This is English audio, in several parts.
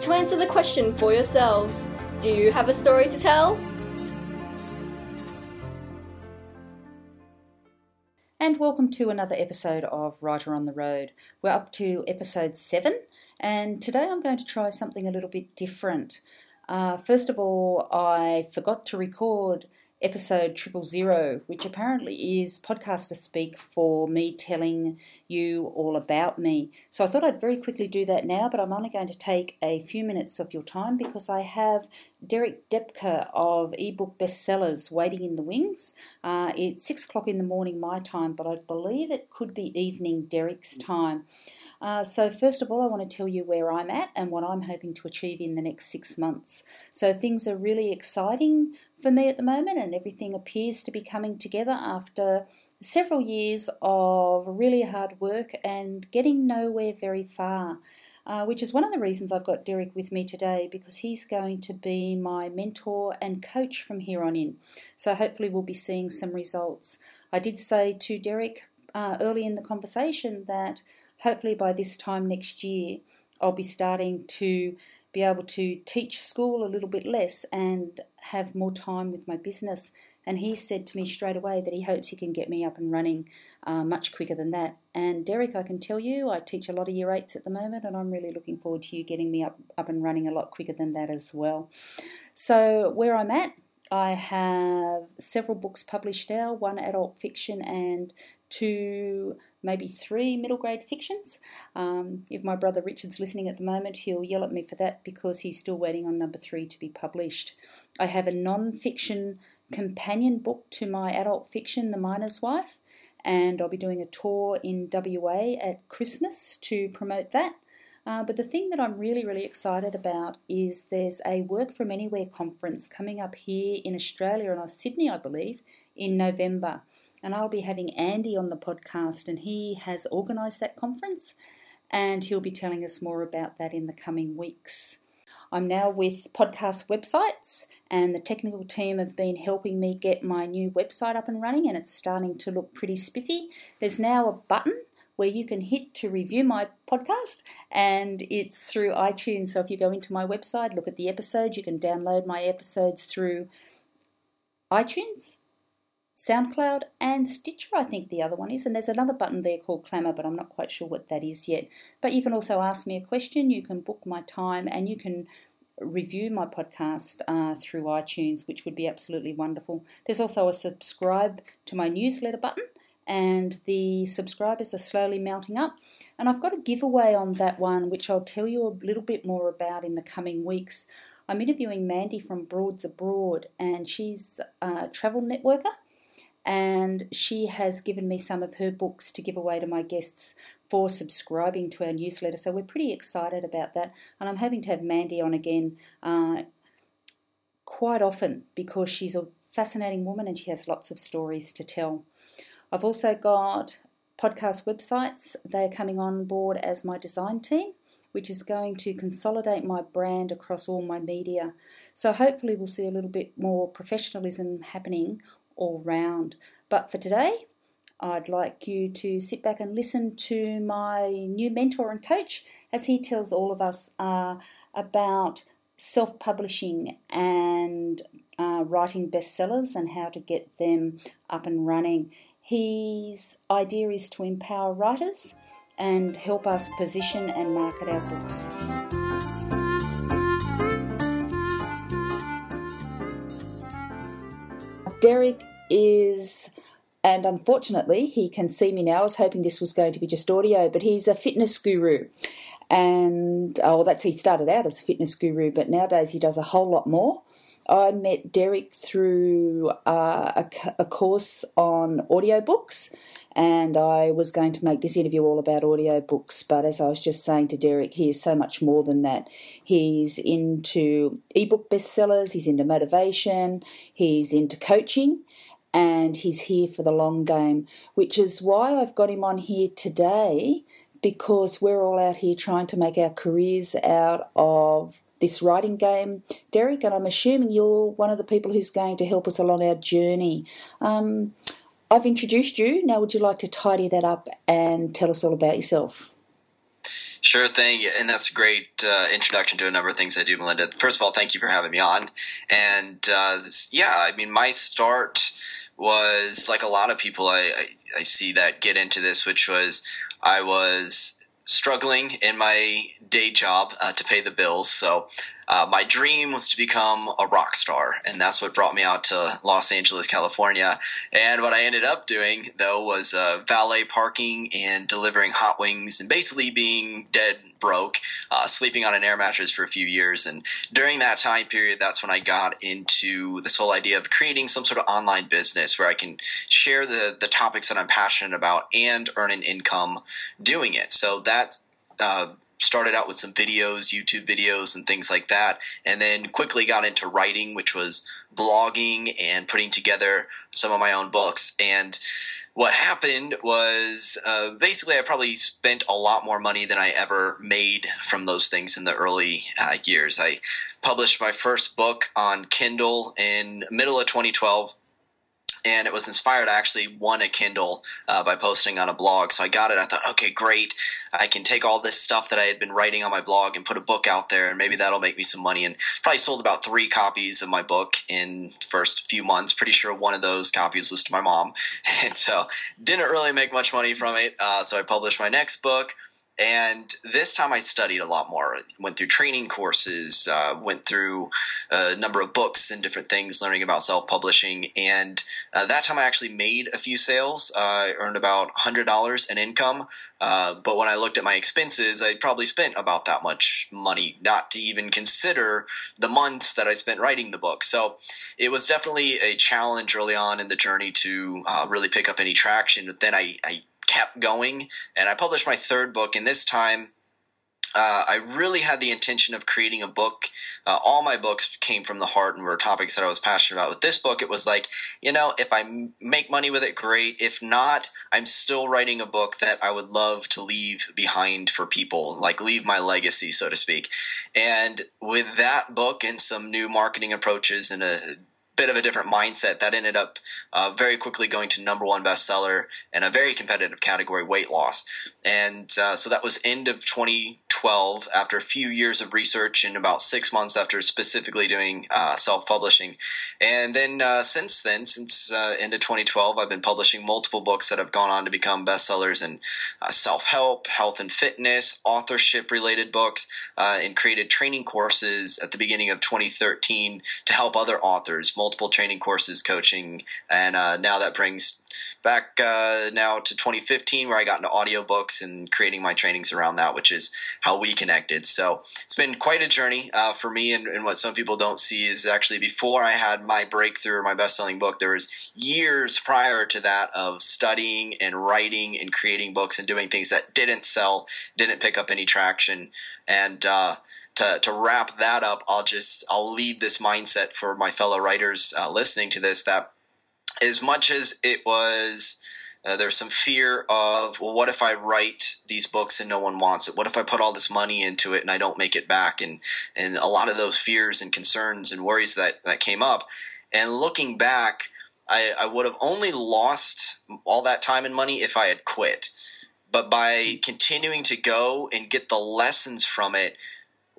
to answer the question for yourselves Do you have a story to tell? And welcome to another episode of Writer on the Road. We're up to episode seven, and today I'm going to try something a little bit different. Uh, first of all, I forgot to record episode triple zero, which apparently is podcaster speak for me telling you all about me. So I thought I'd very quickly do that now, but I'm only going to take a few minutes of your time because I have Derek Doepker of ebook bestsellers waiting in the wings. Uh, it's six o'clock in the morning my time, but I believe it could be evening Derek's time. Uh, so, first of all, I want to tell you where I'm at and what I'm hoping to achieve in the next six months. So, things are really exciting for me at the moment, and everything appears to be coming together after several years of really hard work and getting nowhere very far. Uh, which is one of the reasons I've got Derek with me today because he's going to be my mentor and coach from here on in. So, hopefully, we'll be seeing some results. I did say to Derek uh, early in the conversation that hopefully by this time next year, I'll be starting to be able to teach school a little bit less and have more time with my business. And he said to me straight away that he hopes he can get me up and running uh, much quicker than that. And Derek, I can tell you, I teach a lot of year eights at the moment, and I'm really looking forward to you getting me up, up and running a lot quicker than that as well. So, where I'm at, I have several books published now one adult fiction and two, maybe three middle grade fictions. Um, if my brother Richard's listening at the moment, he'll yell at me for that because he's still waiting on number three to be published. I have a non fiction companion book to my adult fiction, The Miner's Wife, and I'll be doing a tour in WA at Christmas to promote that. Uh, but the thing that I'm really, really excited about is there's a Work From Anywhere conference coming up here in Australia, in Sydney, I believe, in November. And I'll be having Andy on the podcast, and he has organised that conference, and he'll be telling us more about that in the coming weeks. I'm now with podcast websites, and the technical team have been helping me get my new website up and running, and it's starting to look pretty spiffy. There's now a button where you can hit to review my podcast, and it's through iTunes. So if you go into my website, look at the episodes, you can download my episodes through iTunes. SoundCloud and Stitcher, I think the other one is. And there's another button there called Clamour, but I'm not quite sure what that is yet. But you can also ask me a question, you can book my time, and you can review my podcast uh, through iTunes, which would be absolutely wonderful. There's also a subscribe to my newsletter button, and the subscribers are slowly mounting up. And I've got a giveaway on that one, which I'll tell you a little bit more about in the coming weeks. I'm interviewing Mandy from Broads Abroad, and she's a travel networker. And she has given me some of her books to give away to my guests for subscribing to our newsletter. So we're pretty excited about that. And I'm hoping to have Mandy on again uh, quite often because she's a fascinating woman and she has lots of stories to tell. I've also got podcast websites. They're coming on board as my design team, which is going to consolidate my brand across all my media. So hopefully, we'll see a little bit more professionalism happening all round. But for today, I'd like you to sit back and listen to my new mentor and coach as he tells all of us uh, about self publishing and uh, writing bestsellers and how to get them up and running. His idea is to empower writers and help us position and market our books. Derek is, and unfortunately, he can see me now. I was hoping this was going to be just audio, but he's a fitness guru. And, oh, that's he started out as a fitness guru, but nowadays he does a whole lot more. I met Derek through uh, a, a course on audiobooks and I was going to make this interview all about audiobooks, but as I was just saying to Derek, he is so much more than that. He's into ebook bestsellers, he's into motivation, he's into coaching, and he's here for the long game, which is why I've got him on here today because we're all out here trying to make our careers out of this writing game. Derek, and I'm assuming you're one of the people who's going to help us along our journey. Um, I've introduced you. Now, would you like to tidy that up and tell us all about yourself? Sure thing, and that's a great uh, introduction to a number of things I do, Melinda. First of all, thank you for having me on. And uh, yeah, I mean, my start was like a lot of people I, I, I see that get into this, which was I was struggling in my day job uh, to pay the bills. So uh, my dream was to become a rock star, and that's what brought me out to Los Angeles, California. And what I ended up doing, though, was uh, valet parking and delivering hot wings, and basically being dead broke, uh, sleeping on an air mattress for a few years. And during that time period, that's when I got into this whole idea of creating some sort of online business where I can share the the topics that I'm passionate about and earn an income doing it. So that's uh, started out with some videos, YouTube videos, and things like that, and then quickly got into writing, which was blogging and putting together some of my own books. And what happened was uh, basically I probably spent a lot more money than I ever made from those things in the early uh, years. I published my first book on Kindle in middle of 2012 and it was inspired. I actually won a Kindle uh, by posting on a blog. So I got it. I thought, okay, great. I can take all this stuff that I had been writing on my blog and put a book out there, and maybe that'll make me some money. And probably sold about three copies of my book in first few months. Pretty sure one of those copies was to my mom, and so didn't really make much money from it. Uh, so I published my next book and this time I studied a lot more. Went through training courses, uh, went through a number of books and different things, learning about self publishing. And uh, that time I actually made a few sales. Uh, I earned about $100 in income. Uh, but when I looked at my expenses, I probably spent about that much money, not to even consider the months that I spent writing the book. So it was definitely a challenge early on in the journey to uh, really pick up any traction. But then I, I kept going, and I published my third book. And this time, uh, I really had the intention of creating a book. Uh, all my books came from the heart and were topics that I was passionate about. With this book, it was like, you know, if I m- make money with it, great. If not, I'm still writing a book that I would love to leave behind for people, like leave my legacy, so to speak. And with that book and some new marketing approaches and a bit of a different mindset that ended up uh, very quickly going to number one bestseller in a very competitive category, weight loss. And uh, so that was end of 2012 after a few years of research and about six months after specifically doing uh, self publishing. And then uh, since then, since uh, end of 2012, I've been publishing multiple books that have gone on to become bestsellers in uh, self help, health and fitness, authorship related books, and created training courses at the beginning of 2013 to help other authors multiple training courses, coaching, and uh, now that brings back uh, now to 2015 where I got into audiobooks and creating my trainings around that, which is how we connected. So it's been quite a journey uh, for me. And, and, what some people don't see is actually before I had my breakthrough my best-selling book, there was years prior to that of studying and writing and creating books and doing things that didn't sell, didn't pick up any traction. And uh, to, to wrap that up, I'll just I'll leave this mindset for my fellow writers uh, listening to this that as much as it was uh, there's some fear of well what if i write these books and no one wants it? What if i put all this money into it and i don't make it back? And and a lot of those fears and concerns and worries that that came up. And looking back i i would have only lost all that time and money if i had quit. But by continuing to go and get the lessons from it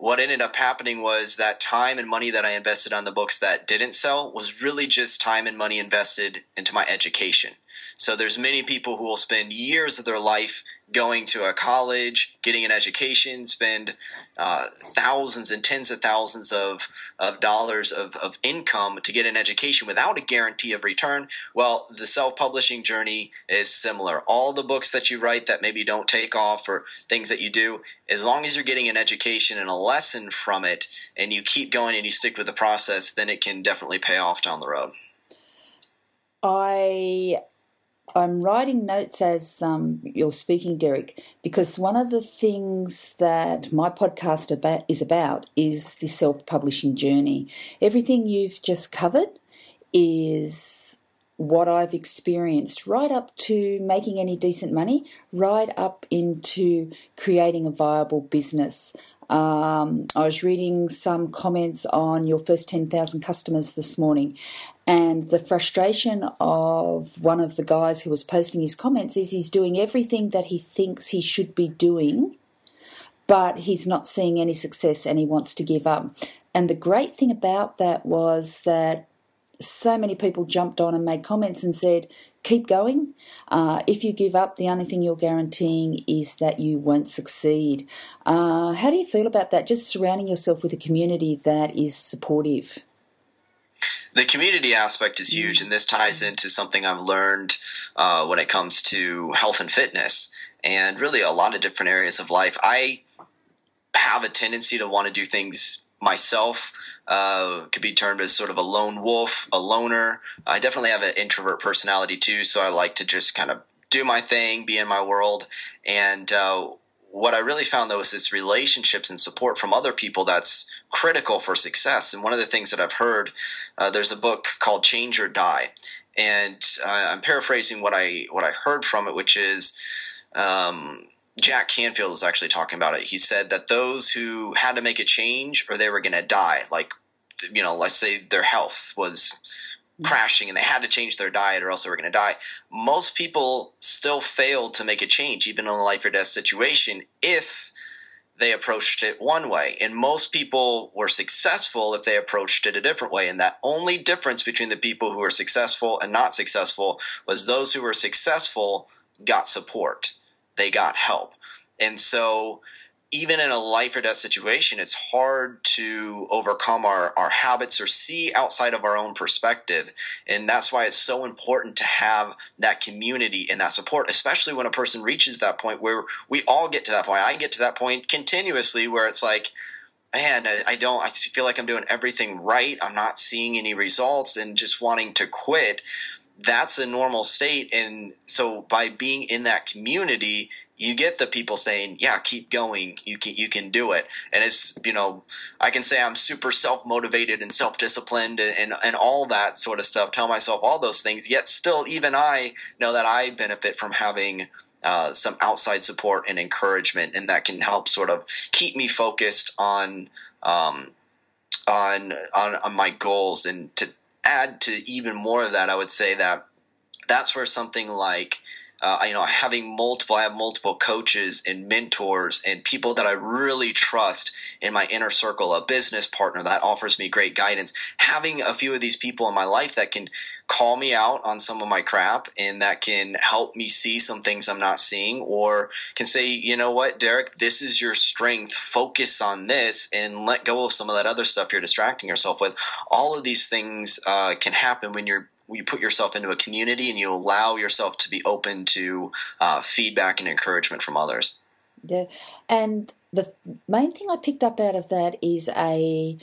what ended up happening was that time and money that I invested on the books that didn't sell was really just time and money invested into my education. So there's many people who will spend years of their life going to a college, getting an education, spend uh, thousands and tens of thousands of, of dollars of, of income to get an education without a guarantee of return. Well, the self publishing journey is similar. All the books that you write that maybe don't take off or things that you do, as long as you're getting an education and a lesson from it and you keep going and you stick with the process, then it can definitely pay off down the road. I I'm writing notes as um, you're speaking, Derek, because one of the things that my podcast about, is about is the self publishing journey. Everything you've just covered is what I've experienced, right up to making any decent money, right up into creating a viable business. Um, I was reading some comments on your first 10,000 customers this morning, and the frustration of one of the guys who was posting his comments is he's doing everything that he thinks he should be doing, but he's not seeing any success and he wants to give up. And the great thing about that was that so many people jumped on and made comments and said, keep going. Uh, if you give up, the only thing you're guaranteeing is that you won't succeed. Uh, how do you feel about that? Just surrounding yourself with a community that is supportive. The community aspect is huge, and this ties into something I've learned uh, when it comes to health and fitness, and really a lot of different areas of life. I have a tendency to want to do things myself uh, could be termed as sort of a lone wolf, a loner. I definitely have an introvert personality too, so I like to just kind of do my thing, be in my world. And uh, what I really found though is this relationships and support from other people that's critical for success. And one of the things that I've heard, uh, there's a book called Change or Die, and uh, I'm paraphrasing what I what I heard from it, which is. Um, Jack Canfield was actually talking about it. He said that those who had to make a change or they were going to die, like you know, let's say their health was crashing and they had to change their diet or else they were going to die. Most people still failed to make a change, even in a life or death situation, if they approached it one way. And most people were successful if they approached it a different way. And that only difference between the people who were successful and not successful was those who were successful got support, they got help. And so even in a life or death situation, it's hard to overcome our, our habits or see outside of our own perspective. And that's why it's so important to have that community and that support, especially when a person reaches that point where we all get to that point. I get to that point continuously where it's like, man, I, don't, I feel like I'm doing everything right. I'm not seeing any results and just wanting to quit. That's a normal state. And so by being in that community, you get the people saying, "Yeah, keep going. You can you can do it." And it's you know, I can say I'm super self motivated and self disciplined and, and and all that sort of stuff. Tell myself all those things. Yet still, even I know that I benefit from having. Uh, some outside support and encouragement, and that can help sort of keep me focused on um, on, on on my goals. And to add to even more of that, I would say that that's where something like uh, you know, having multiple, I have multiple coaches and mentors and people that I really trust in my inner circle, a business partner that offers me great guidance. Having a few of these people in my life that can call me out on some of my crap and that can help me see some things I'm not seeing or can say, you know what, Derek, this is your strength. Focus on this and let go of some of that other stuff you're distracting yourself with. All of these things uh, can happen when you're you put yourself into a community and you allow yourself to be open to uh, feedback and encouragement from others. Yeah, and the main thing I picked up out of that is a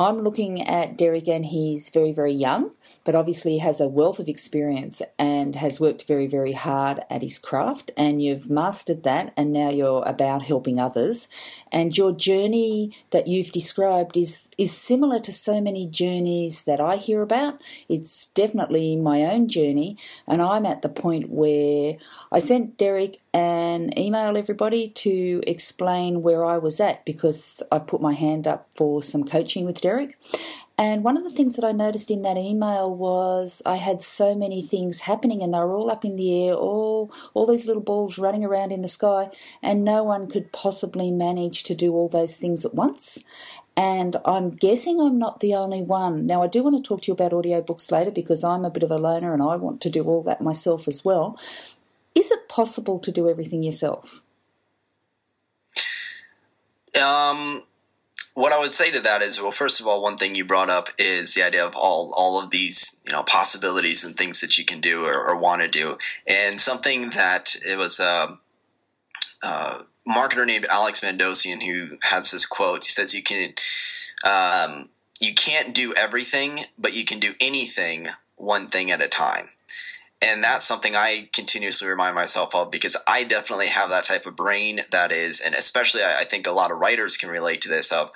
I'm looking at Derek, and he's very, very young, but obviously has a wealth of experience and has worked very, very hard at his craft. And you've mastered that, and now you're about helping others. And your journey that you've described is is similar to so many journeys that I hear about. It's definitely my own journey, and I'm at the point where I sent Derek an email, everybody, to explain where I was at because I put my hand up for some coaching with Derek. And one of the things that I noticed in that email was I had so many things happening and they were all up in the air, all all these little balls running around in the sky, and no one could possibly manage to do all those things at once. And I'm guessing I'm not the only one. Now, I do want to talk to you about audiobooks later because I'm a bit of a loner and I want to do all that myself as well is it possible to do everything yourself? Um, what I would say to that is, well, first of all, one thing you brought up is the idea of all all of these, you know, possibilities and things that you can do or, or want to do, and something that it was a, a marketer named Alex Mandossian who has this quote. He says, "You can, um, you can't do everything, but you can do anything one thing at a time." And that's something I continuously remind myself of because I definitely have that type of brain that is, and especially I think a lot of writers can relate to this of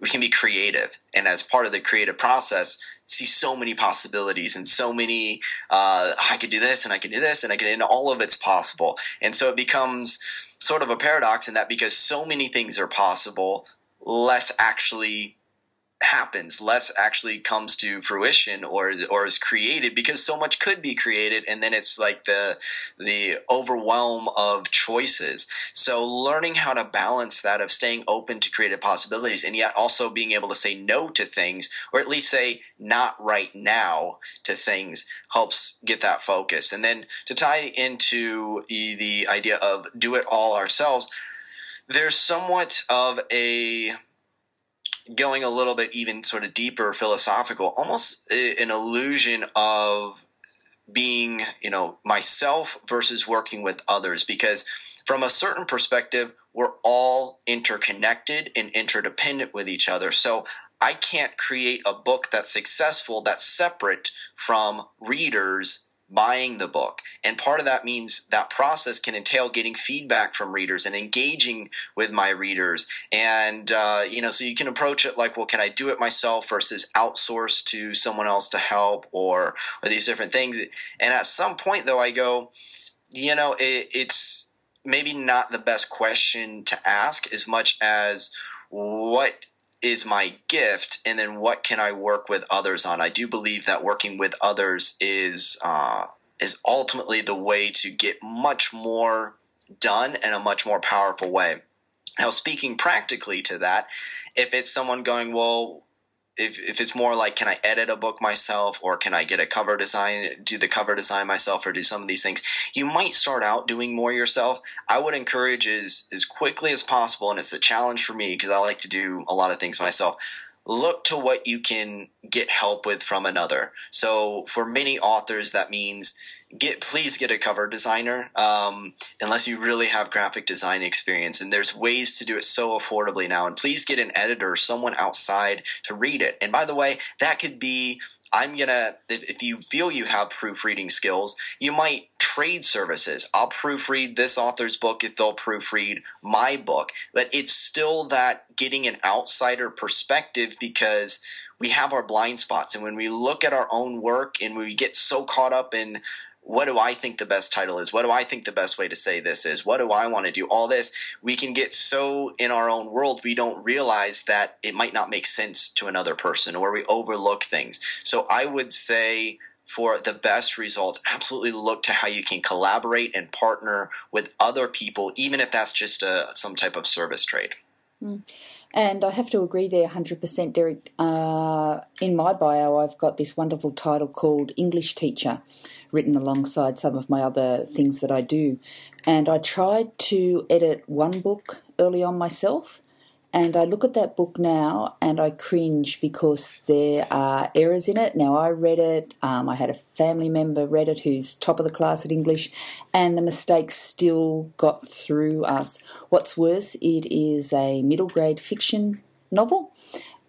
we can be creative, and as part of the creative process, see so many possibilities and so many uh, I could do this and I could do this and I could, and all of it's possible, and so it becomes sort of a paradox in that because so many things are possible, less actually happens less actually comes to fruition or or is created because so much could be created and then it's like the the overwhelm of choices. So learning how to balance that of staying open to creative possibilities and yet also being able to say no to things or at least say not right now to things helps get that focus. And then to tie into the, the idea of do it all ourselves there's somewhat of a going a little bit even sort of deeper philosophical, almost an illusion of being, you know, myself versus working with others. Because from a certain perspective, we're all interconnected and interdependent with each other. So I can't create a book that's successful that's separate from readers buying the book. And part of that means that process can entail getting feedback from readers and engaging with my readers. And, uh, you know, so you can approach it like, well, can I do it myself versus outsource to someone else to help or, or these different things. And at some point, though, I go, you know, it, it's maybe not the best question to ask as much as what is my gift, and then what can I work with others on? I do believe that working with others is uh, is ultimately the way to get much more done in a much more powerful way. Now, speaking practically to that, if it's someone going, well, if, if it's more like can I edit a book myself or can I get a cover design, do the cover design myself or do some of these things, you might start out doing more yourself. I would encourage as, as quickly as possible, and it's a challenge for me because I like to do a lot of things myself. Look to what you can get help with from another. So for many authors, that means get please get a cover designer um, unless you really have graphic design experience and there's ways to do it so affordably now and please get an editor someone outside to read it. And by the way that could be i'm gonna if, if you feel you have proofreading skills you might trade services. I'll proofread this author's book if they'll proofread my book. But it's still that getting an outsider perspective because we have our blind spots and when we look at our own work and we get so caught up in what do I think the best title is? What do I think the best way to say this is? What do I want to do? All this, we can get so in our own world, we don't realize that it might not make sense to another person or we overlook things. So I would say for the best results, absolutely look to how you can collaborate and partner with other people, even if that's just a, some type of service trade. Mm. And I have to agree there 100%, Derek. Uh, in my bio, I've got this wonderful title called English Teacher written alongside some of my other things that I do. And I tried to edit one book early on myself. And I look at that book now and I cringe because there are errors in it. Now, I read it, um, I had a family member read it who's top of the class at English, and the mistakes still got through us. What's worse, it is a middle grade fiction novel,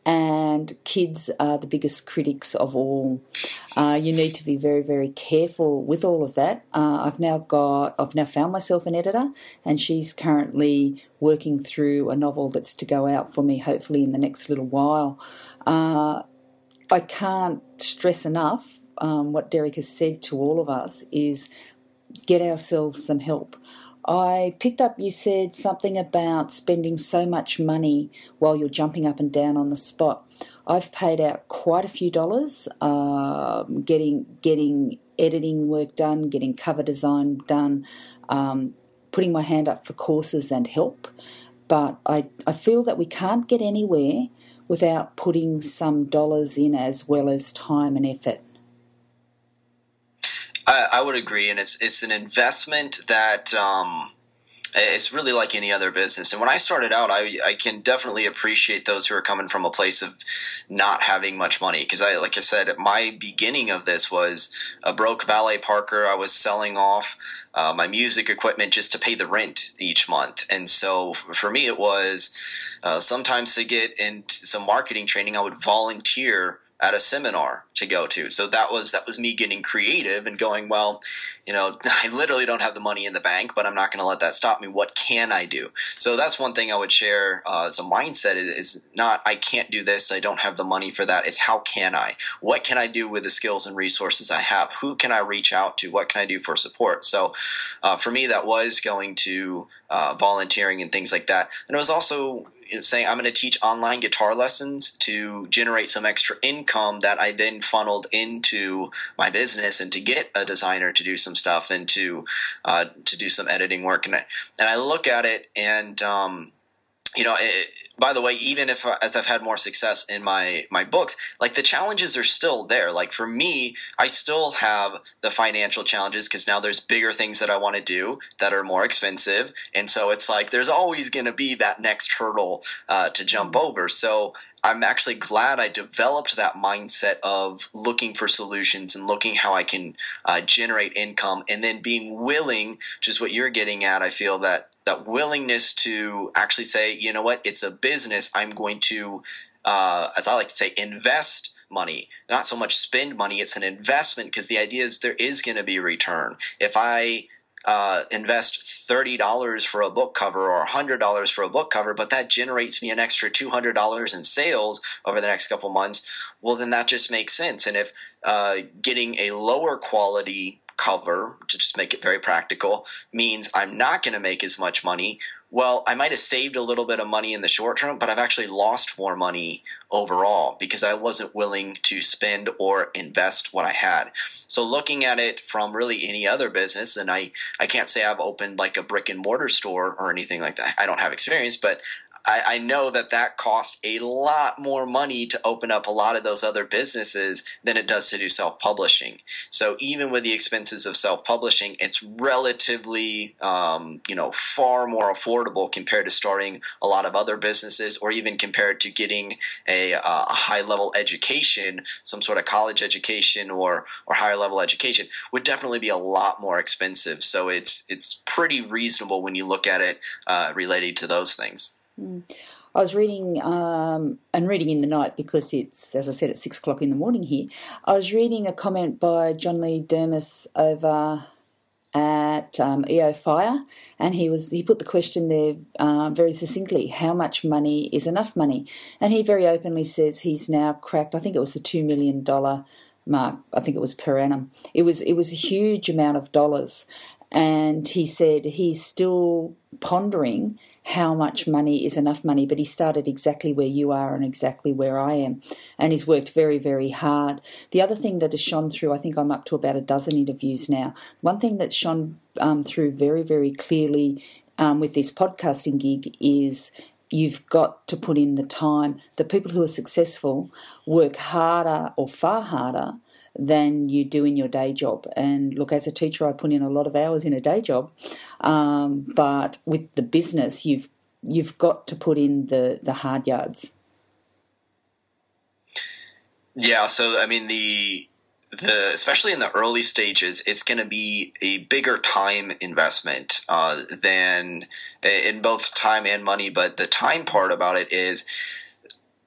and kids are the biggest critics of all. Uh, you need to be very, very careful with all of that. Uh, I've now got, I've now found myself an editor, and she's currently working through a novel that's to go out for me, hopefully in the next little while. Uh, I can't stress enough um, what Derek has said to all of us is get ourselves some help. I picked up you said something about spending so much money while you're jumping up and down on the spot. I've paid out quite a few dollars um, getting getting editing work done, getting cover design done, um, putting my hand up for courses and help. But I, I feel that we can't get anywhere without putting some dollars in as well as time and effort. I, I would agree, and it's it's an investment that. Um, it's really like any other business. And when I started out, I, I can definitely appreciate those who are coming from a place of not having much money. Because I, like I said, my beginning of this was a broke ballet parker. I was selling off uh, my music equipment just to pay the rent each month. And so for me, it was uh, sometimes to get into some marketing training, I would volunteer at a seminar to go to. So that was that was me getting creative and going, well, you know, I literally don't have the money in the bank, but I'm not going to let that stop me. What can I do? So that's one thing I would share uh, as a mindset is, is, not I can't do this, I don't have the money for that. It's how can I? What can I do with the skills and resources I have? Who can I reach out to? What can I do for support? So uh, for me, that was going to uh, volunteering and things like that. And it was also saying I'm going to teach online guitar lessons to generate some extra income that I then funneled into my business and to get a designer to do some stuff and to uh, to do some editing work. And I, and I look at it and um, you know it, by the way, even if as I've had more success in my my books, like the challenges are still there. Like for me, I still have the financial challenges because now there's bigger things that I want to do that are more expensive, and so it's like there's always going to be that next hurdle uh, to jump over. So I'm actually glad I developed that mindset of looking for solutions and looking how I can uh, generate income, and then being willing, which is what you're getting at. I feel that that willingness to actually say, you know what, it's a business. I'm going to, uh, as I like to say, invest money, not so much spend money. It's an investment because the idea is there is going to be a return. If I uh, invest $30 for a book cover or $100 for a book cover, but that generates me an extra $200 in sales over the next couple months, well, then that just makes sense. And if uh, getting a lower quality cover, to just make it very practical, means I'm not going to make as much money, well, I might have saved a little bit of money in the short term, but I've actually lost more money overall because I wasn't willing to spend or invest what I had. So looking at it from really any other business, and I, I can't say I've opened like a brick and mortar store or anything like that. I don't have experience, but I, I, know that that costs a lot more money to open up a lot of those other businesses than it does to do self publishing. So even with the expenses of self publishing, it's relatively, um, you know, far more affordable compared to starting a lot of other businesses, or even compared to getting a, uh, a high level education, some sort of college education or or higher level education would definitely be a lot more expensive. So it's it's pretty reasonable when you look at it uh, related to those things. Mm. I was reading um, and reading in the night because it's, as I said, at six o'clock in the morning here. I was reading a comment by John Lee Dumas over at um, EO Fire, and he was he put the question there uh, very succinctly: How much money is enough money? And he very openly says he's now cracked. I think it was the two million dollar mark. I think it was per annum. It was it was a huge amount of dollars, and he said he's still pondering how much money is enough money, but he started exactly where you are and exactly where I am. And he's worked very, very hard. The other thing that has shone through, I think I'm up to about a dozen interviews now. One thing that's shone um, through very, very clearly um, with this podcasting gig is you've got to put in the time. The people who are successful work harder or far harder than you do in your day job. And look, as a teacher, I put in a lot of hours in a day job, um, but with the business, you've you've got to put in the the hard yards. Yeah, so I mean the the especially in the early stages, it's going to be a bigger time investment uh, than in both time and money. But the time part about it is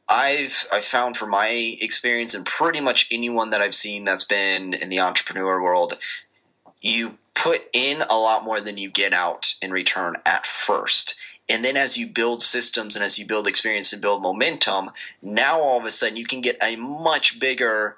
I've I found from my experience and pretty much anyone that I've seen that's been in the entrepreneur world, you put in a lot more than you get out in return at first. And then as you build systems and as you build experience and build momentum, now all of a sudden you can get a much bigger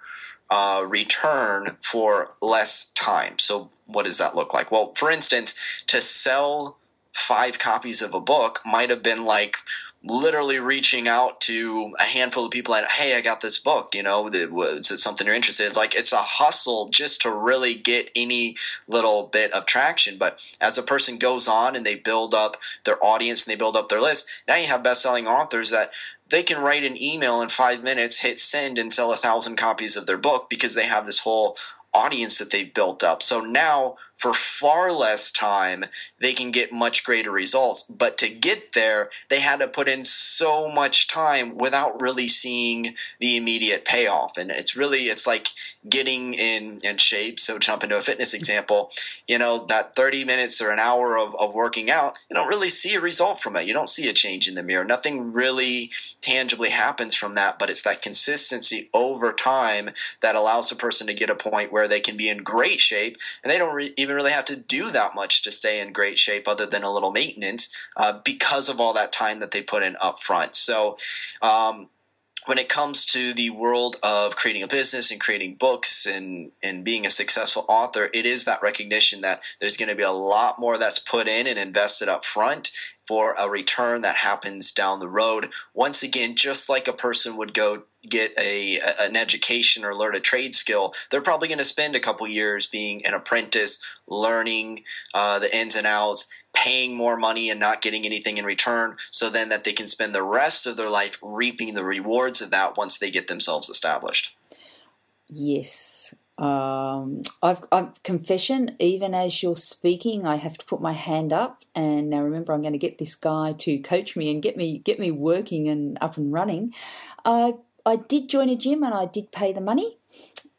uh, return for less time. So what does that look like? Well, for instance, to sell five copies of a book might have been like literally reaching out to a handful of people and hey i got this book you know was it something you're interested in like it's a hustle just to really get any little bit of traction but as a person goes on and they build up their audience and they build up their list now you have best-selling authors that they can write an email in five minutes hit send and sell a thousand copies of their book because they have this whole audience that they've built up. So now for far less time, they can get much greater results. But to get there, they had to put in so much time without really seeing the immediate payoff. And it's really, it's like getting in, in shape. So jump into a fitness example, you know, that 30 minutes or an hour of, of working out, you don't really see a result from it. You don't see a change in the mirror. Nothing really tangibly happens from that, but it's that consistency over time that allows a person to get a point where they can be in great shape and they don't re- even even really have to do that much to stay in great shape other than a little maintenance uh, because of all that time that they put in up front. So, um, when it comes to the world of creating a business and creating books and, and being a successful author, it is that recognition that there's going to be a lot more that's put in and invested up front for a return that happens down the road. Once again, just like a person would go get a an education or learn a trade skill, they're probably going to spend a couple years being an apprentice, learning uh, the ins and outs, paying more money and not getting anything in return, so then that they can spend the rest of their life reaping the rewards of that once they get themselves established. Yes. Um, I've, I've confession. Even as you're speaking, I have to put my hand up, and now remember, I'm going to get this guy to coach me and get me get me working and up and running. I I did join a gym and I did pay the money,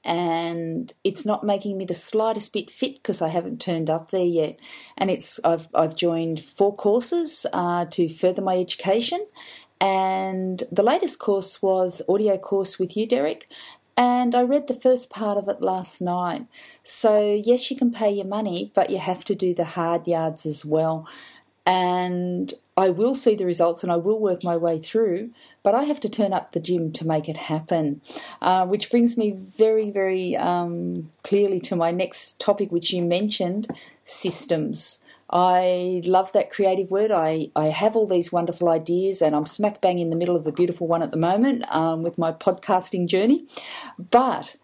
and it's not making me the slightest bit fit because I haven't turned up there yet. And it's I've I've joined four courses uh, to further my education, and the latest course was audio course with you, Derek. And I read the first part of it last night. So, yes, you can pay your money, but you have to do the hard yards as well and I will see the results and I will work my way through, but I have to turn up the gym to make it happen. Uh, which brings me very, very um, clearly to my next topic, which you mentioned systems. I love that creative word. I, I have all these wonderful ideas, and I'm smack bang in the middle of a beautiful one at the moment um, with my podcasting journey. But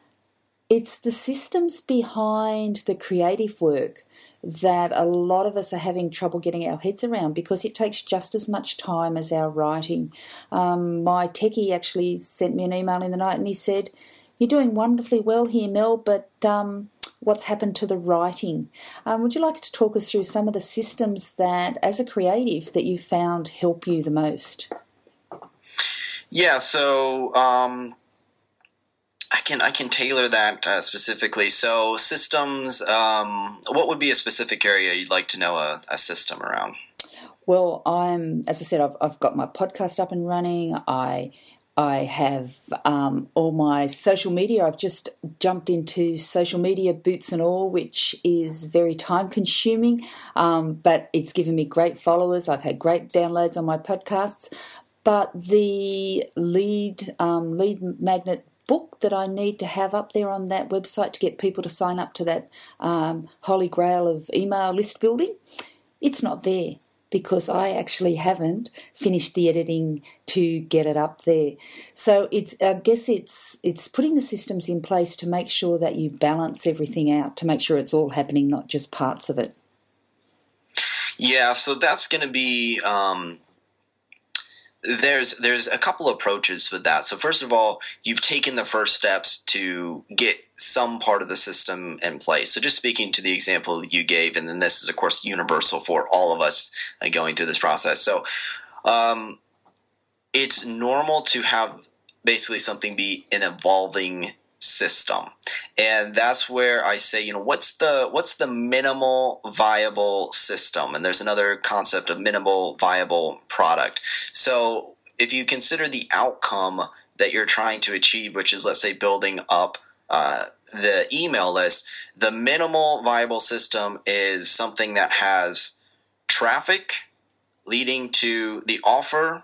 it's the systems behind the creative work that a lot of us are having trouble getting our heads around because it takes just as much time as our writing. Um, my techie actually sent me an email in the night and he said, You're doing wonderfully well here, Mel, but um, what's happened to the writing? Um, would you like to talk us through some of the systems that, as a creative, that you found help you the most? Yeah, so um, I can I can tailor that uh, specifically. So systems. Um, what would be a specific area you'd like to know a, a system around? Well, I'm as I said, I've, I've got my podcast up and running. I I have um, all my social media. I've just jumped into social media, boots and all, which is very time consuming, um, but it's given me great followers. I've had great downloads on my podcasts. But the lead um, lead magnet book that I need to have up there on that website to get people to sign up to that um, holy grail of email list building, it's not there because I actually haven't finished the editing to get it up there. So it's I guess it's it's putting the systems in place to make sure that you balance everything out, to make sure it's all happening, not just parts of it. Yeah, so that's going to be um, there's there's a couple approaches with that. So first of all, you've taken the first steps to get some part of the system in place. So just speaking to the example you gave, and then this is of course universal for all of us uh, going through this process. So um, it's normal to have basically something be an evolving system. And that's where i say you know what's the what's the minimal viable system? And there's another concept of minimal viable product. So if you consider the outcome that you're trying to achieve which is let's say building up uh, the email list the minimal viable system is something that has traffic leading to the offer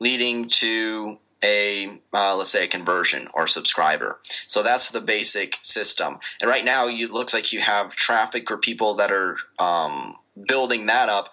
leading to a uh, let's say a conversion or subscriber. So that's the basic system. And right now, it looks like you have traffic or people that are um, building that up.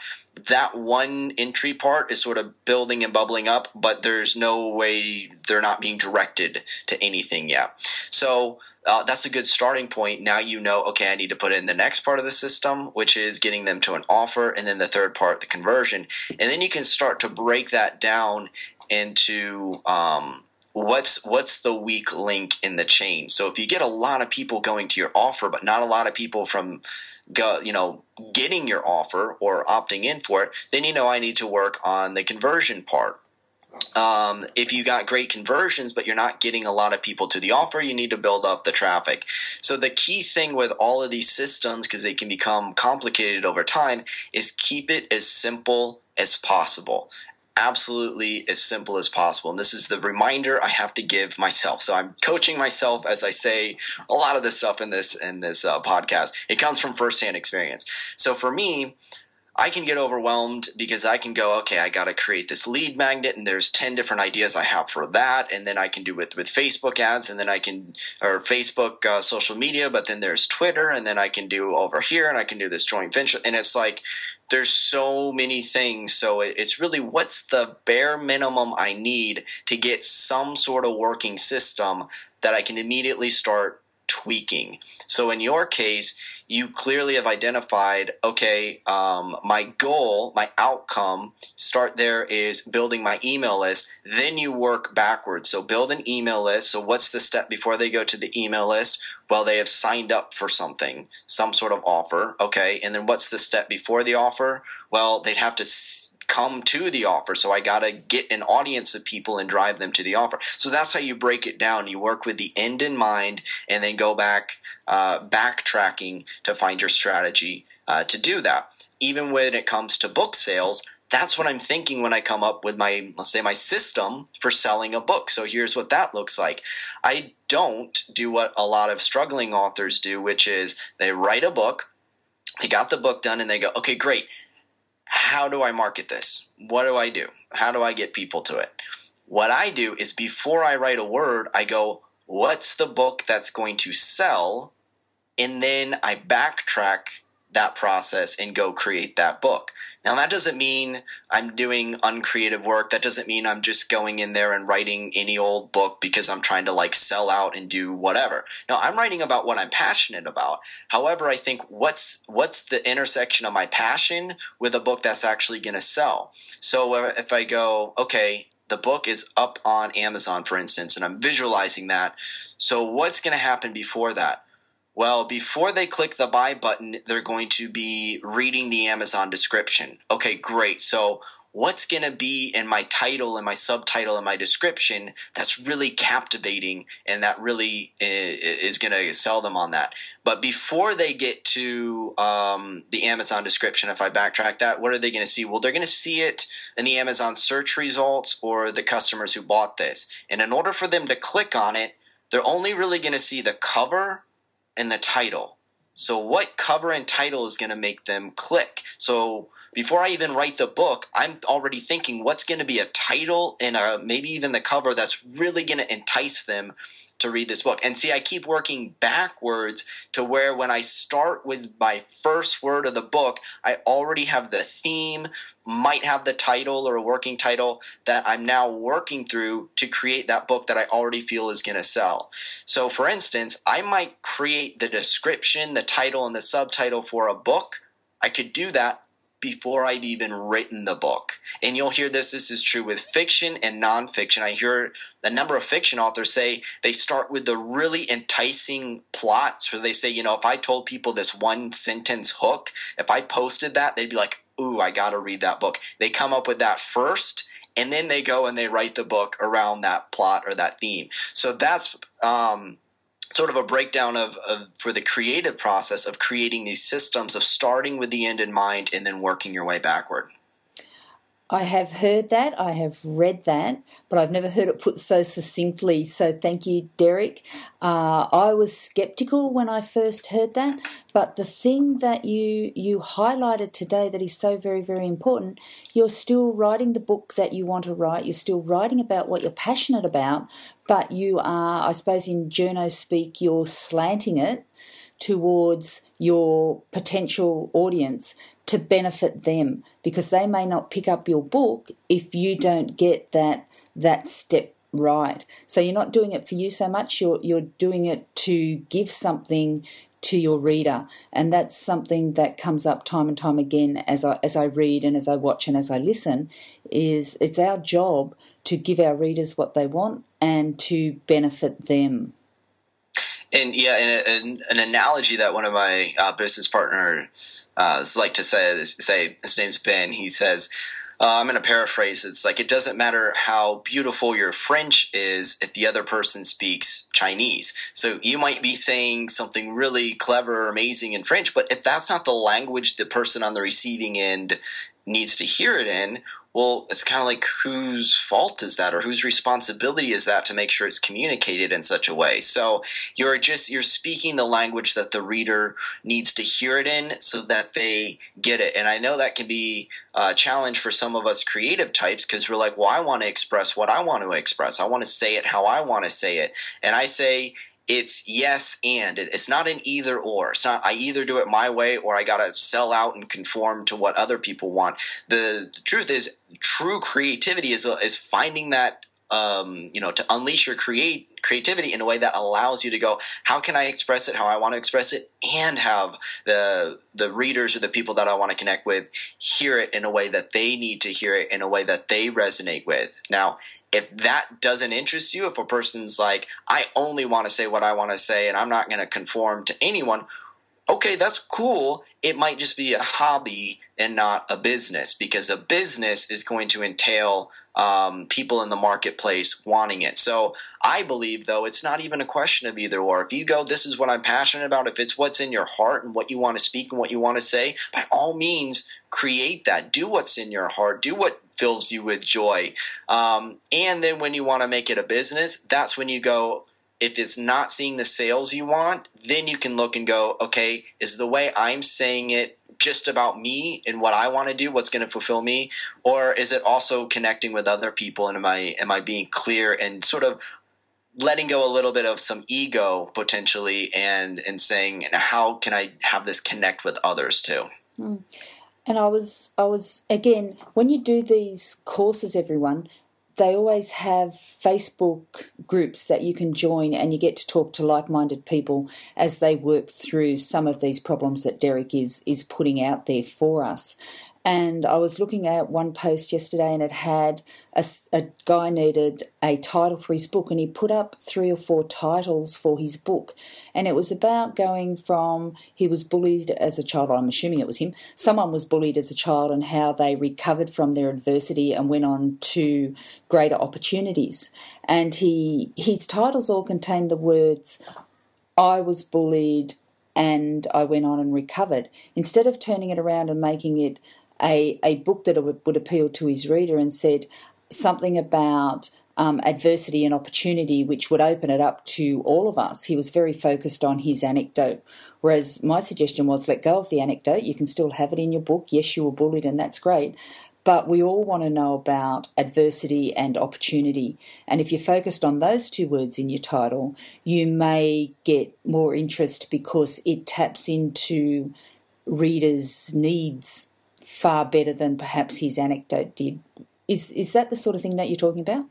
That one entry part is sort of building and bubbling up, but there's no way they're not being directed to anything yet. So uh, that's a good starting point. Now you know, okay, I need to put in the next part of the system, which is getting them to an offer, and then the third part, the conversion. And then you can start to break that down into um, what's what's the weak link in the chain? So if you get a lot of people going to your offer but not a lot of people from go, you know getting your offer or opting in for it then you know i need to work on the conversion part. Um, if you got great conversions but you're not getting a lot of people to the offer you need to build up the traffic. So the key thing with all of these systems because they can become complicated over time is keep it as simple as possible absolutely as simple as possible. And this is the reminder I have to give myself. So I'm coaching myself as I say a lot of this stuff in this in this uh, podcast. It comes from firsthand experience. So for me, I can get overwhelmed because I can go, okay, I got to create this lead magnet, and there's ten different ideas I have for that, and then I can do it with Facebook ads, and then I can or Facebook uh, social media, but then there's Twitter, and then I can do over here, and I can do this joint venture, and it's like there's so many things. So it's really what's the bare minimum I need to get some sort of working system that I can immediately start tweaking. So in your case, you clearly have identified okay um, my goal my outcome start there is building my email list then you work backwards so build an email list so what's the step before they go to the email list well they have signed up for something some sort of offer okay and then what's the step before the offer well they'd have to come to the offer. So I got to get an audience of people and drive them to the offer. So that's how you break it down. You work with the end in mind and then go back, uh, backtracking to find your strategy uh, to do that. Even when it comes to book sales, that's what I'm thinking when I come up with my, let's say, my system for selling a book. So here's what that looks like. I don't do what a lot of struggling authors do, which is they write a book, they got the book done, and they go, okay, great how do I market this? What do I do? How do I get people to it? What I do is before I write a word, I go, what's the book that's going to sell? And then I backtrack that process and go create that book. Now, that doesn't mean I'm doing uncreative work. That doesn't mean I'm just going in there and writing any old book because I'm trying to like sell out and do whatever. No, I'm writing about what I'm passionate about. However, I think what's what's the intersection of my passion with a book that's actually going to sell. So uh, if I go, okay, the book is up on Amazon, for instance, and I'm visualizing that. So what's going to happen before that? Well, before they click the buy button, they're going to be reading the Amazon description. Okay, great. So, what's going to be in my title and my subtitle and my description that's really captivating and that really is going to sell them on that? But before they get to um, the Amazon description, if I backtrack that, what are they going to see? Well, they're going to see it in the Amazon search results or the customers who bought this. And in order for them to click on it, they're only really going to see the cover and the title. So, what cover and title is going to make them click? So, before I even write the book, I'm already thinking what's going to be a title and a, maybe even the cover that's really going to entice them to read this book. And see, I keep working backwards to where when I start with my first word of the book, I already have the theme, might have the title or a working title that I'm now working through to create that book that I already feel is going to sell. So, for instance, I might create the description, the title, and the subtitle for a book. I could do that before I've even written the book. And you'll hear this, this is true with fiction and nonfiction. I hear a number of fiction authors say they start with the really enticing plot. So they say, you know, if I told people this one sentence hook, if I posted that, they'd be like, ooh, I gotta read that book. They come up with that first, and then they go and they write the book around that plot or that theme. So that's um, sort of a breakdown of, of, for the creative process of creating these systems of starting with the end in mind and then working your way backward. I have heard that, I have read that, but I've never heard it put so succinctly. So thank you, Derek. Uh, I was skeptical when I first heard that, but the thing that you you highlighted today that is so very very important, you're still writing the book that you want to write. You're still writing about what you're passionate about, but you are, I suppose, in journo speak, you're slanting it towards your potential audience to benefit them because they may not pick up your book if you don't get that that step right. So you're not doing it for you so much, you're you're doing it to give something to your reader, and that's something that comes up time and time again as I as I read and as I watch and as I listen. Is it's our job to give our readers what they want and to benefit them. And yeah, and an, an analogy that one of my uh, business partners uh, like to say, say his name's Ben. He says uh, I'm going to paraphrase. It's like it doesn't matter how beautiful your French is if the other person speaks Chinese. So you might be saying something really clever or amazing in French, but if that's not the language the person on the receiving end needs to hear it in, well, it's kind of like whose fault is that or whose responsibility is that to make sure it's communicated in such a way? So you're just, you're speaking the language that the reader needs to hear it in so that they get it. And I know that can be a challenge for some of us creative types because we're like, well, I want to express what I want to express. I want to say it how I want to say it. And I say, it's yes and. It's not an either or. It's not i either do it my way or i gotta sell out and conform to what other people want. The, truth is true creativity is, is finding that um, you know to unleash your create creativity in a way that allows you to go how can i express it how i want to express it? And have the the readers or the people that i want to connect with hear it in a way that they need to hear it in a way that they resonate with. Now if that doesn't interest you, if a person's like, I only want to say what I want to say and I'm not going to conform to anyone, okay, that's cool. It might just be a hobby and not a business because a business is going to entail um, people in the marketplace wanting it. So I believe, though, it's not even a question of either or. If you go, this is what I'm passionate about, if it's what's in your heart and what you want to speak and what you want to say, by all means, create that. Do what's in your heart. Do what fills you with joy. Um, and then when you want to make it a business, that's when you go, if it's not seeing the sales you want, then you can look and go, okay, is the way I'm saying it just about me and what I want to do, what's going to fulfill me, or is it also connecting with other people? And am I am I being clear and sort of letting go a little bit of some ego potentially, and and saying how can I have this connect with others too? Mm. And I was, I was again, when you do these courses, everyone, they always have Facebook groups that you can join and you get to talk to like-minded people as they work through some of these problems that Derek is is putting out there for us. And I was looking at one post yesterday, and it had a, a, guy needed a title for his book, and he put up three or four titles for his book. And it was about going from he was bullied as a child, I'm assuming it was him, someone was bullied as a child, and how they recovered from their adversity and went on to greater opportunities. And he his titles all contained the words, I was bullied and I went on and recovered. Instead of turning it around and making it a, a book that would, appeal to his reader and said something about um, adversity and opportunity, which would open it up to all of us. He was very focused on his anecdote. Whereas my suggestion was let go of the anecdote. You can still have it in your book. Yes, you were bullied, and that's great. But we all want to know about adversity and opportunity. And if you're focused on those two words in your title, you may get more interest because it taps into readers' needs far better than perhaps his anecdote did. Is is that the sort of thing that you're talking about?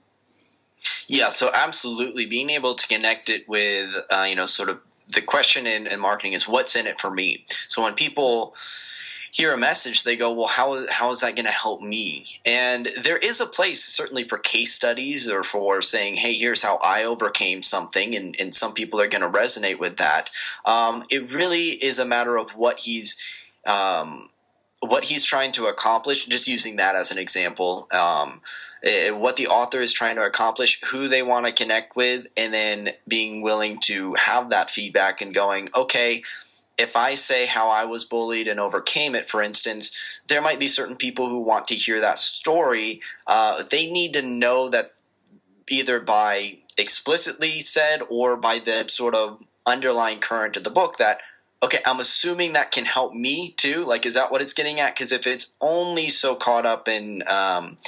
Yeah, so absolutely being able to connect it with uh, you know sort of the question in, in marketing is what's in it for me. So when people hear a message, they go, well, how, how is that going to help me? And there is a place certainly for case studies or for saying, hey, here's how I overcame something. And, and some people are going to resonate with that. Um, it really is a matter of what he's, um, what he's trying to accomplish, just using that as an example, um, eh, what the author is trying to accomplish, who they want to connect with, and then being willing to have that feedback and going, okay, if I say how I was bullied and overcame it, for instance, there might be certain people who want to hear that story. Uh, they need to know that either by explicitly said or by the sort of underlying current of the book that okay, I'm assuming that can help me too. Like, is that what it's getting at? Because if it's only so caught up in, um,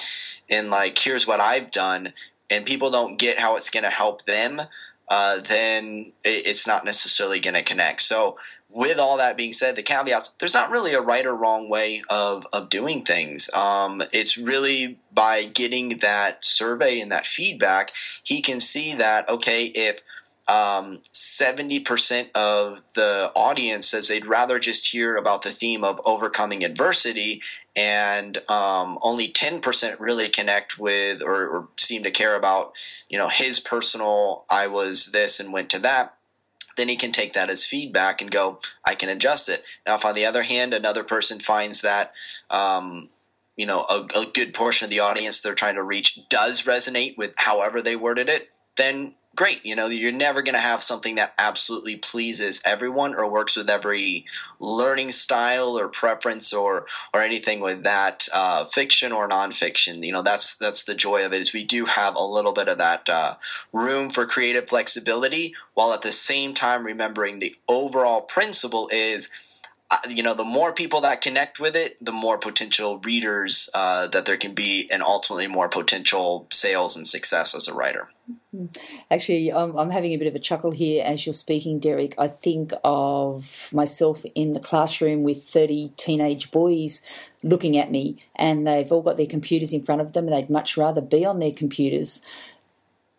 in like, here's what I've done, and people don't get how it's going to help them, uh, then it's not necessarily going to connect. So, with all that being said, the caveats, there's not really a right or wrong way of, of doing things. Um, it's really by getting that survey and that feedback, he can see that, okay, if um, 70% of the audience says they'd rather just hear about the theme of overcoming adversity and um, only 10% really connect with or, or, seem to care about you know his personal i was this and went to that. Then he can take that as feedback and go i can adjust it. Now if on the other hand another person finds that um, you know a, a good portion of the audience they're trying to reach does resonate with however they worded it then great. You know, you're never going to have something that absolutely pleases everyone or works with every learning style or preference or or anything with that uh, fiction or nonfiction. You know, that's that's the joy of it is we do have a little bit of that uh, room for creative flexibility, while at the same time remembering the overall principle is you know, the more people that connect with it, the more potential readers uh, that there can be, and ultimately more potential sales and success as a writer. Actually, I'm, I'm, having a bit of a chuckle here as you're speaking, Derek. I think of myself in the classroom with 30 teenage boys looking at me, and they've all got their computers in front of them, and they'd much rather be on their computers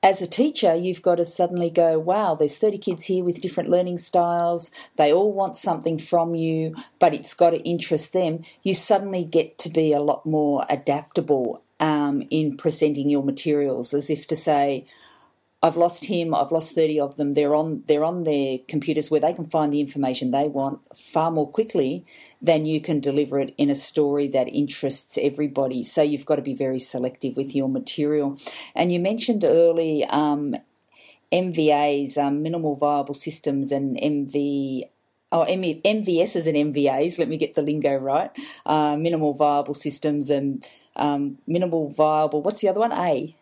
as a teacher, you've got to suddenly go, wow, there's 30 kids here with different learning styles. They all want something from you, but it's got to interest them. You suddenly get to be a lot more adaptable um, in presenting your materials, as if to say, I've lost him. I've lost thirty of them. They're on they're on their computers where they can find the information they want far more quickly than you can deliver it in a story that interests everybody. So you've got to be very selective with your material. And you mentioned early um, MVAs, um, minimal viable systems, and MV oh, MVSs and MVAs, let me get the lingo right, uh, minimal viable systems and um, minimal viable, what's the other one? A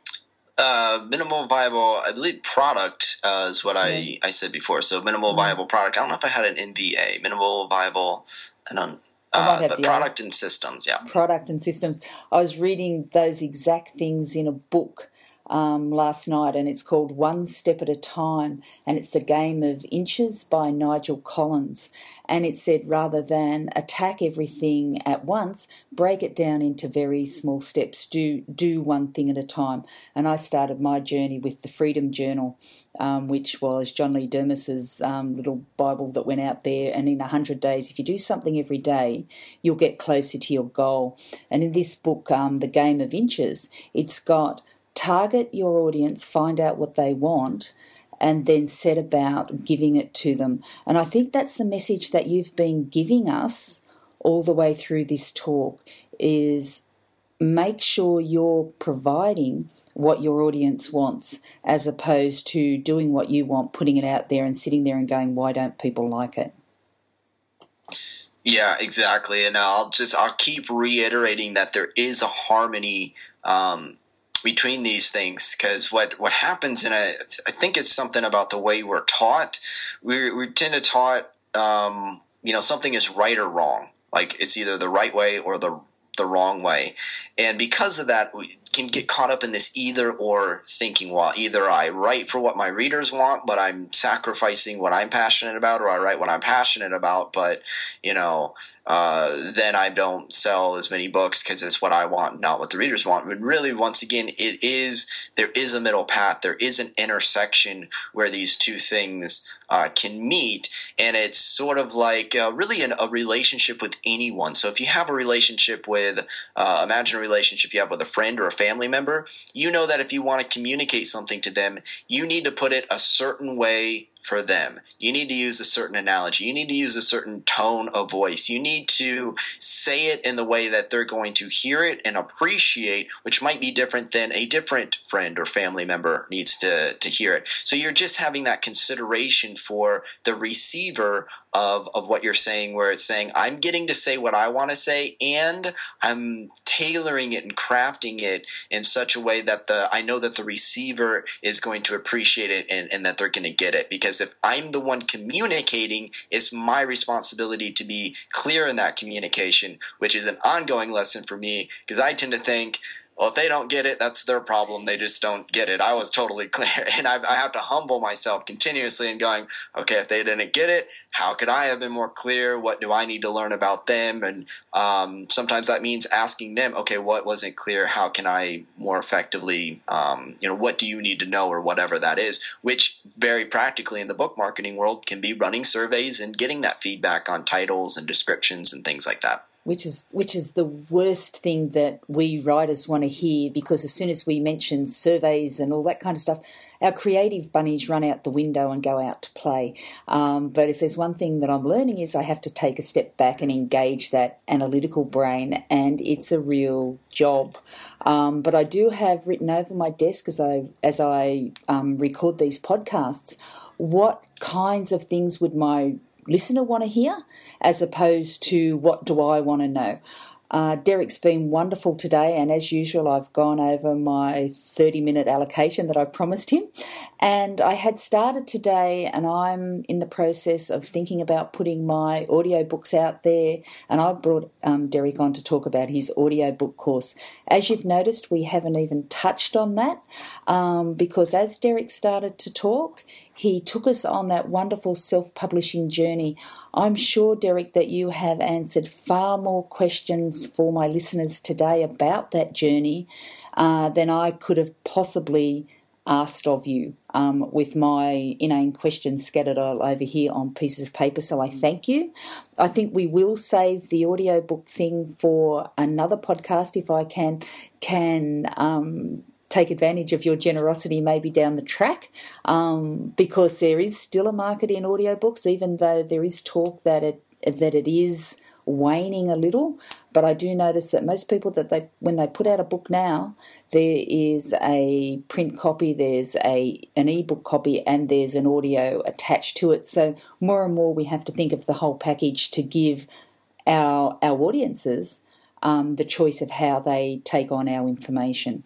uh, minimal viable, I believe product uh, is what I, I said before. So minimal viable product. I don't know if I had an MVA, minimal viable, I don't. Uh, but product and systems, yeah. Product and systems. I was reading those exact things in a book um, last night, and it's called One Step at a Time, and it's the game of inches by Nigel Collins. And it said rather than attack everything at once, break it down into very small steps. Do do one thing at a time. And I started my journey with the Freedom Journal, um, which was John Lee Dumas's um, little Bible that went out there. And in hundred days, if you do something every day, you'll get closer to your goal. And in this book, um, The Game of Inches, it's got target your audience, find out what they want, and then set about giving it to them. And I think that's the message that you've been giving us all the way through this talk is make sure you're providing what your audience wants as opposed to doing what you want, putting it out there and sitting there and going, why don't people like it? Yeah, exactly. And I'll just I'll keep reiterating that there is a harmony um, between these things because what what happens in a I think it's something about the way we're taught. We we tend to taught um, you know something is right or wrong. Like it's either the right way or the the wrong way. And because of that, we can get caught up in this either or thinking, well, either I write for what my readers want, but I'm sacrificing what I'm passionate about, or I write what I'm passionate about, but, you know, uh, then I don't sell as many books because it's what I want, not what the readers want. But really, once again, it is there is a middle path. There is an intersection where these two things uh, can meet, and it's sort of like uh, really an, a relationship with anyone. So if you have a relationship with, uh, imagine a relationship you have with a friend or a family member, you know that if you want to communicate something to them, you need to put it a certain way for them. You need to use a certain analogy. You need to use a certain tone of voice. You need to say it in the way that they're going to hear it and appreciate, which might be different than a different friend or family member needs to, to hear it. So you're just having that consideration for the receiver of, of what you're saying, where it's saying, I'm getting to say what I want to say, and I'm tailoring it and crafting it in such a way that the I know that the receiver is going to appreciate it and, and that they're going to get it. Because if I'm the one communicating, it's my responsibility to be clear in that communication, which is an ongoing lesson for me, because I tend to think, well, if they don't get it, that's their problem. They just don't get it. I was totally clear. And I, I have to humble myself continuously and going, okay, if they didn't get it, how could I have been more clear? What do I need to learn about them? And um, sometimes that means asking them, okay, what wasn't clear? How can I more effectively, um, you know, what do you need to know or whatever that is? Which very practically in the book marketing world can be running surveys and getting that feedback on titles and descriptions and things like that which is which is the worst thing that we writers want to hear because as soon as we mention surveys and all that kind of stuff, our creative bunnies run out the window and go out to play. Um, but if there's one thing that I'm learning is I have to take a step back and engage that analytical brain, and it's a real job. Um, but I do have written over my desk as I as I um, record these podcasts. What kinds of things would my listener want to hear as opposed to what do I want to know. Uh, Derek's been wonderful today, and as usual, I've gone over my 30 minute allocation that I promised him. And I had started today, and I'm in the process of thinking about putting my audiobooks out there. And I brought um, Derek on to talk about his audiobook course. As you've noticed, we haven't even touched on that um, because as Derek started to talk, he took us on that wonderful self publishing journey. I'm sure, Derek, that you have answered far more questions for my listeners today about that journey uh, than I could have possibly asked of you um, with my inane questions scattered all over here on pieces of paper. So I thank you. I think we will save the audiobook thing for another podcast if I can can um, take advantage of your generosity maybe down the track um, because there is still a market in audiobooks, even though there is talk that it that it is waning a little. But I do notice that most people that they when they put out a book now, there is a print copy, there's a an ebook copy, and there's an audio attached to it. So more and more we have to think of the whole package to give our our audiences um, the choice of how they take on our information.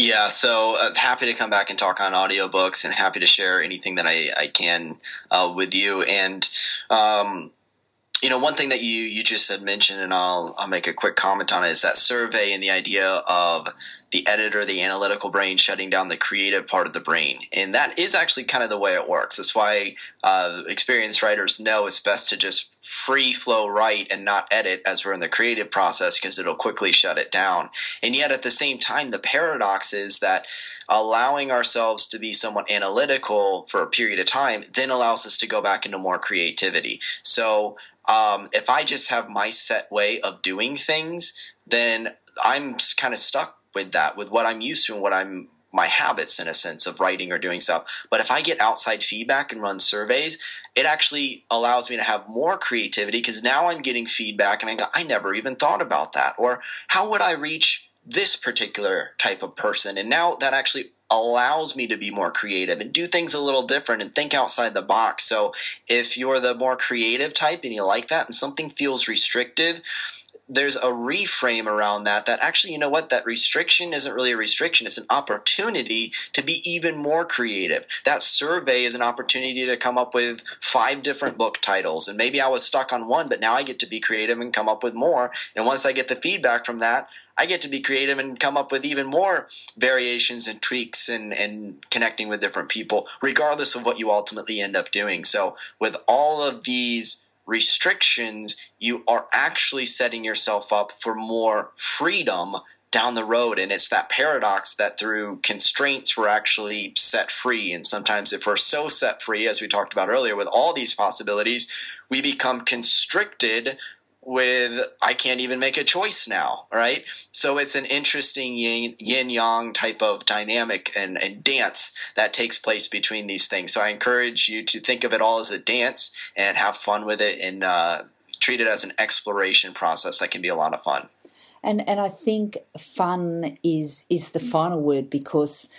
Yeah, so uh, happy to come back and talk on audiobooks and happy to share anything that I, I can uh, with you. And, um, you know, one thing that you, you just had mentioned, and I'll, I'll make a quick comment on it, is that survey and the idea of the editor, the analytical brain shutting down the creative part of the brain. And that is actually kind of the way it works. That's why uh, experienced writers know it's best to just free flow write and not edit as we're in the creative process because it'll quickly shut it down. And yet at the same time, the paradox is that allowing ourselves to be somewhat analytical for a period of time then allows us to go back into more creativity. So um, if I just have my set way of doing things, then I'm kind of stuck with that, with what I'm used to and what I'm my habits in a sense of writing or doing stuff. But if I get outside feedback and run surveys, it actually allows me to have more creativity because now I'm getting feedback and I go, I never even thought about that. Or how would I reach this particular type of person? And now that actually allows me to be more creative and do things a little different and think outside the box. So if you're the more creative type and you like that and something feels restrictive, there's a reframe around that that actually you know what that restriction isn't really a restriction. It's an opportunity to be even more creative. That survey is an opportunity to come up with five different book titles. And maybe i was stuck on one but now i get to be creative and come up with more. And once i get the feedback from that I get to be creative and come up with even more variations and tweaks and, and connecting with different people, regardless of what you ultimately end up doing. So, with all of these restrictions, you are actually setting yourself up for more freedom down the road. And it's that paradox that through constraints, we're actually set free. And sometimes, if we're so set free, as we talked about earlier, with all these possibilities, we become constricted with I can't even make a choice now, right? So it's an interesting yin, yin yang type of dynamic and, and, dance that takes place between these things. So I encourage you to think of it all as a dance and have fun with it and uh, treat it as an exploration process that can be a lot of fun. And and I think fun is is the final word because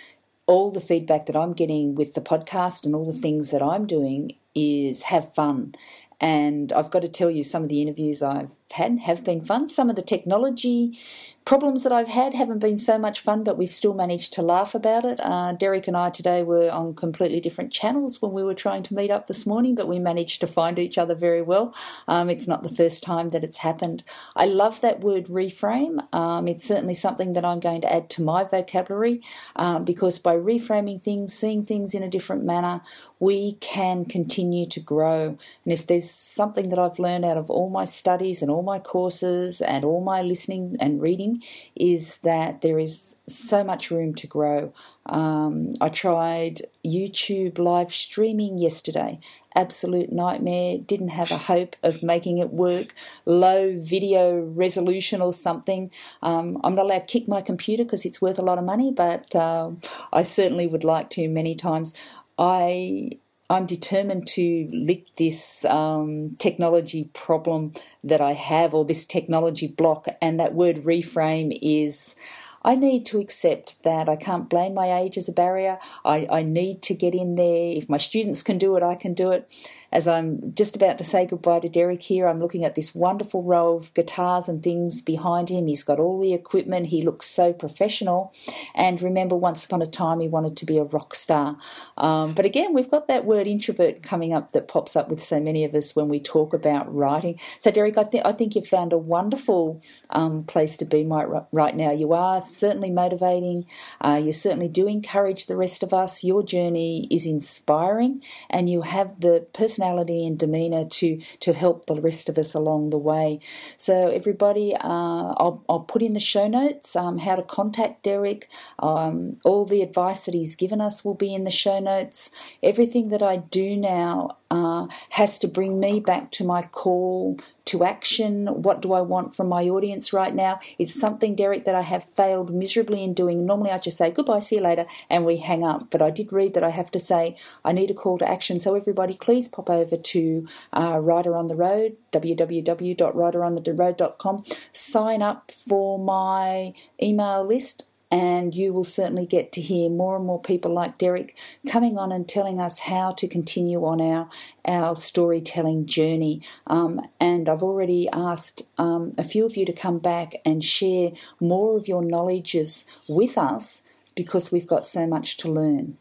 all the feedback that I'm getting with the podcast and all the things that I'm doing is have fun and I've got to tell you, some of the interviews I've had have been fun. Some of the technology problems that I've had haven't been so much fun, but we've still managed to laugh about it. Uh, Derek and I today were on completely different channels when we were trying to meet up this morning, but we managed to find each other very well. Um, it's not the first time that it's happened. I love that word reframe. Um, it's certainly something that I'm going to add to my vocabulary um, because by reframing things, seeing things in a different manner, we can continue to grow. And if there's something that I've learned out of all my studies and all my courses and all my listening and reading, is that there is so much room to grow. Um, I tried YouTube live streaming yesterday. Absolute nightmare. Didn't have a hope of making it work. Low video resolution or something. Um, I'm not allowed to kick my computer because it's worth a lot of money, but uh, I certainly would like to many times. I I'm determined to lick this um, technology problem that I have, or this technology block. And that word reframe is I need to accept that I can't blame my age as a barrier. I, I need to get in there. If my students can do it, I can do it. As I'm just about to say goodbye to Derek here, I'm looking at this wonderful row of guitars and things behind him. He's got all the equipment. He looks so professional. And remember, once upon a time, he wanted to be a rock star. Um, but again, we've got that word introvert coming up that pops up with so many of us when we talk about writing. So, Derek, I think I think you've found a wonderful um, place to be right now. You are certainly motivating. Uh, you certainly do encourage the rest of us. Your journey is inspiring, and you have the personality and demeanour to to help the rest of us along the way. So, everybody, uh, I'll, I'll put in the show notes um, how to contact Derek. Um, all the advice that he's given us will be in the show notes. Everything that I do now uh, has to bring me back to my call to action. What do I want from my audience right now? It's something, Derek, that I have failed miserably in doing. Normally I just say goodbye, see you later, and we hang up. But I did read that I have to say I need a call to action. So everybody, please pop over to uh, Writer on the Road, www.writerontheroad.com. Sign up for my email list and you will certainly get to hear more and more people like Derek coming on and telling us how to continue on our our storytelling journey. Um, and I've already asked um, a few of you to come back and share more of your knowledges with us because we've got so much to learn.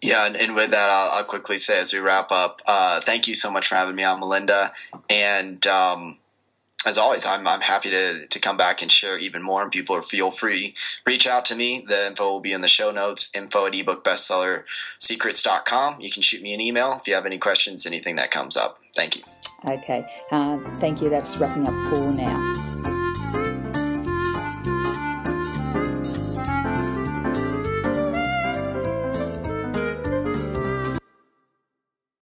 Yeah, and, and with that, I'll, I'll, quickly say as we wrap up, uh, thank you so much for having me on, Melinda. And um, as always, I'm, I'm happy to, to come back and share even more. And people are feel free, reach out to me. The info will be in the show notes, info at ebookbestsellersecrets.com. You can shoot me an email if you have any questions, anything that comes up. Thank you. Okay. Uh, thank you. That's wrapping up for now.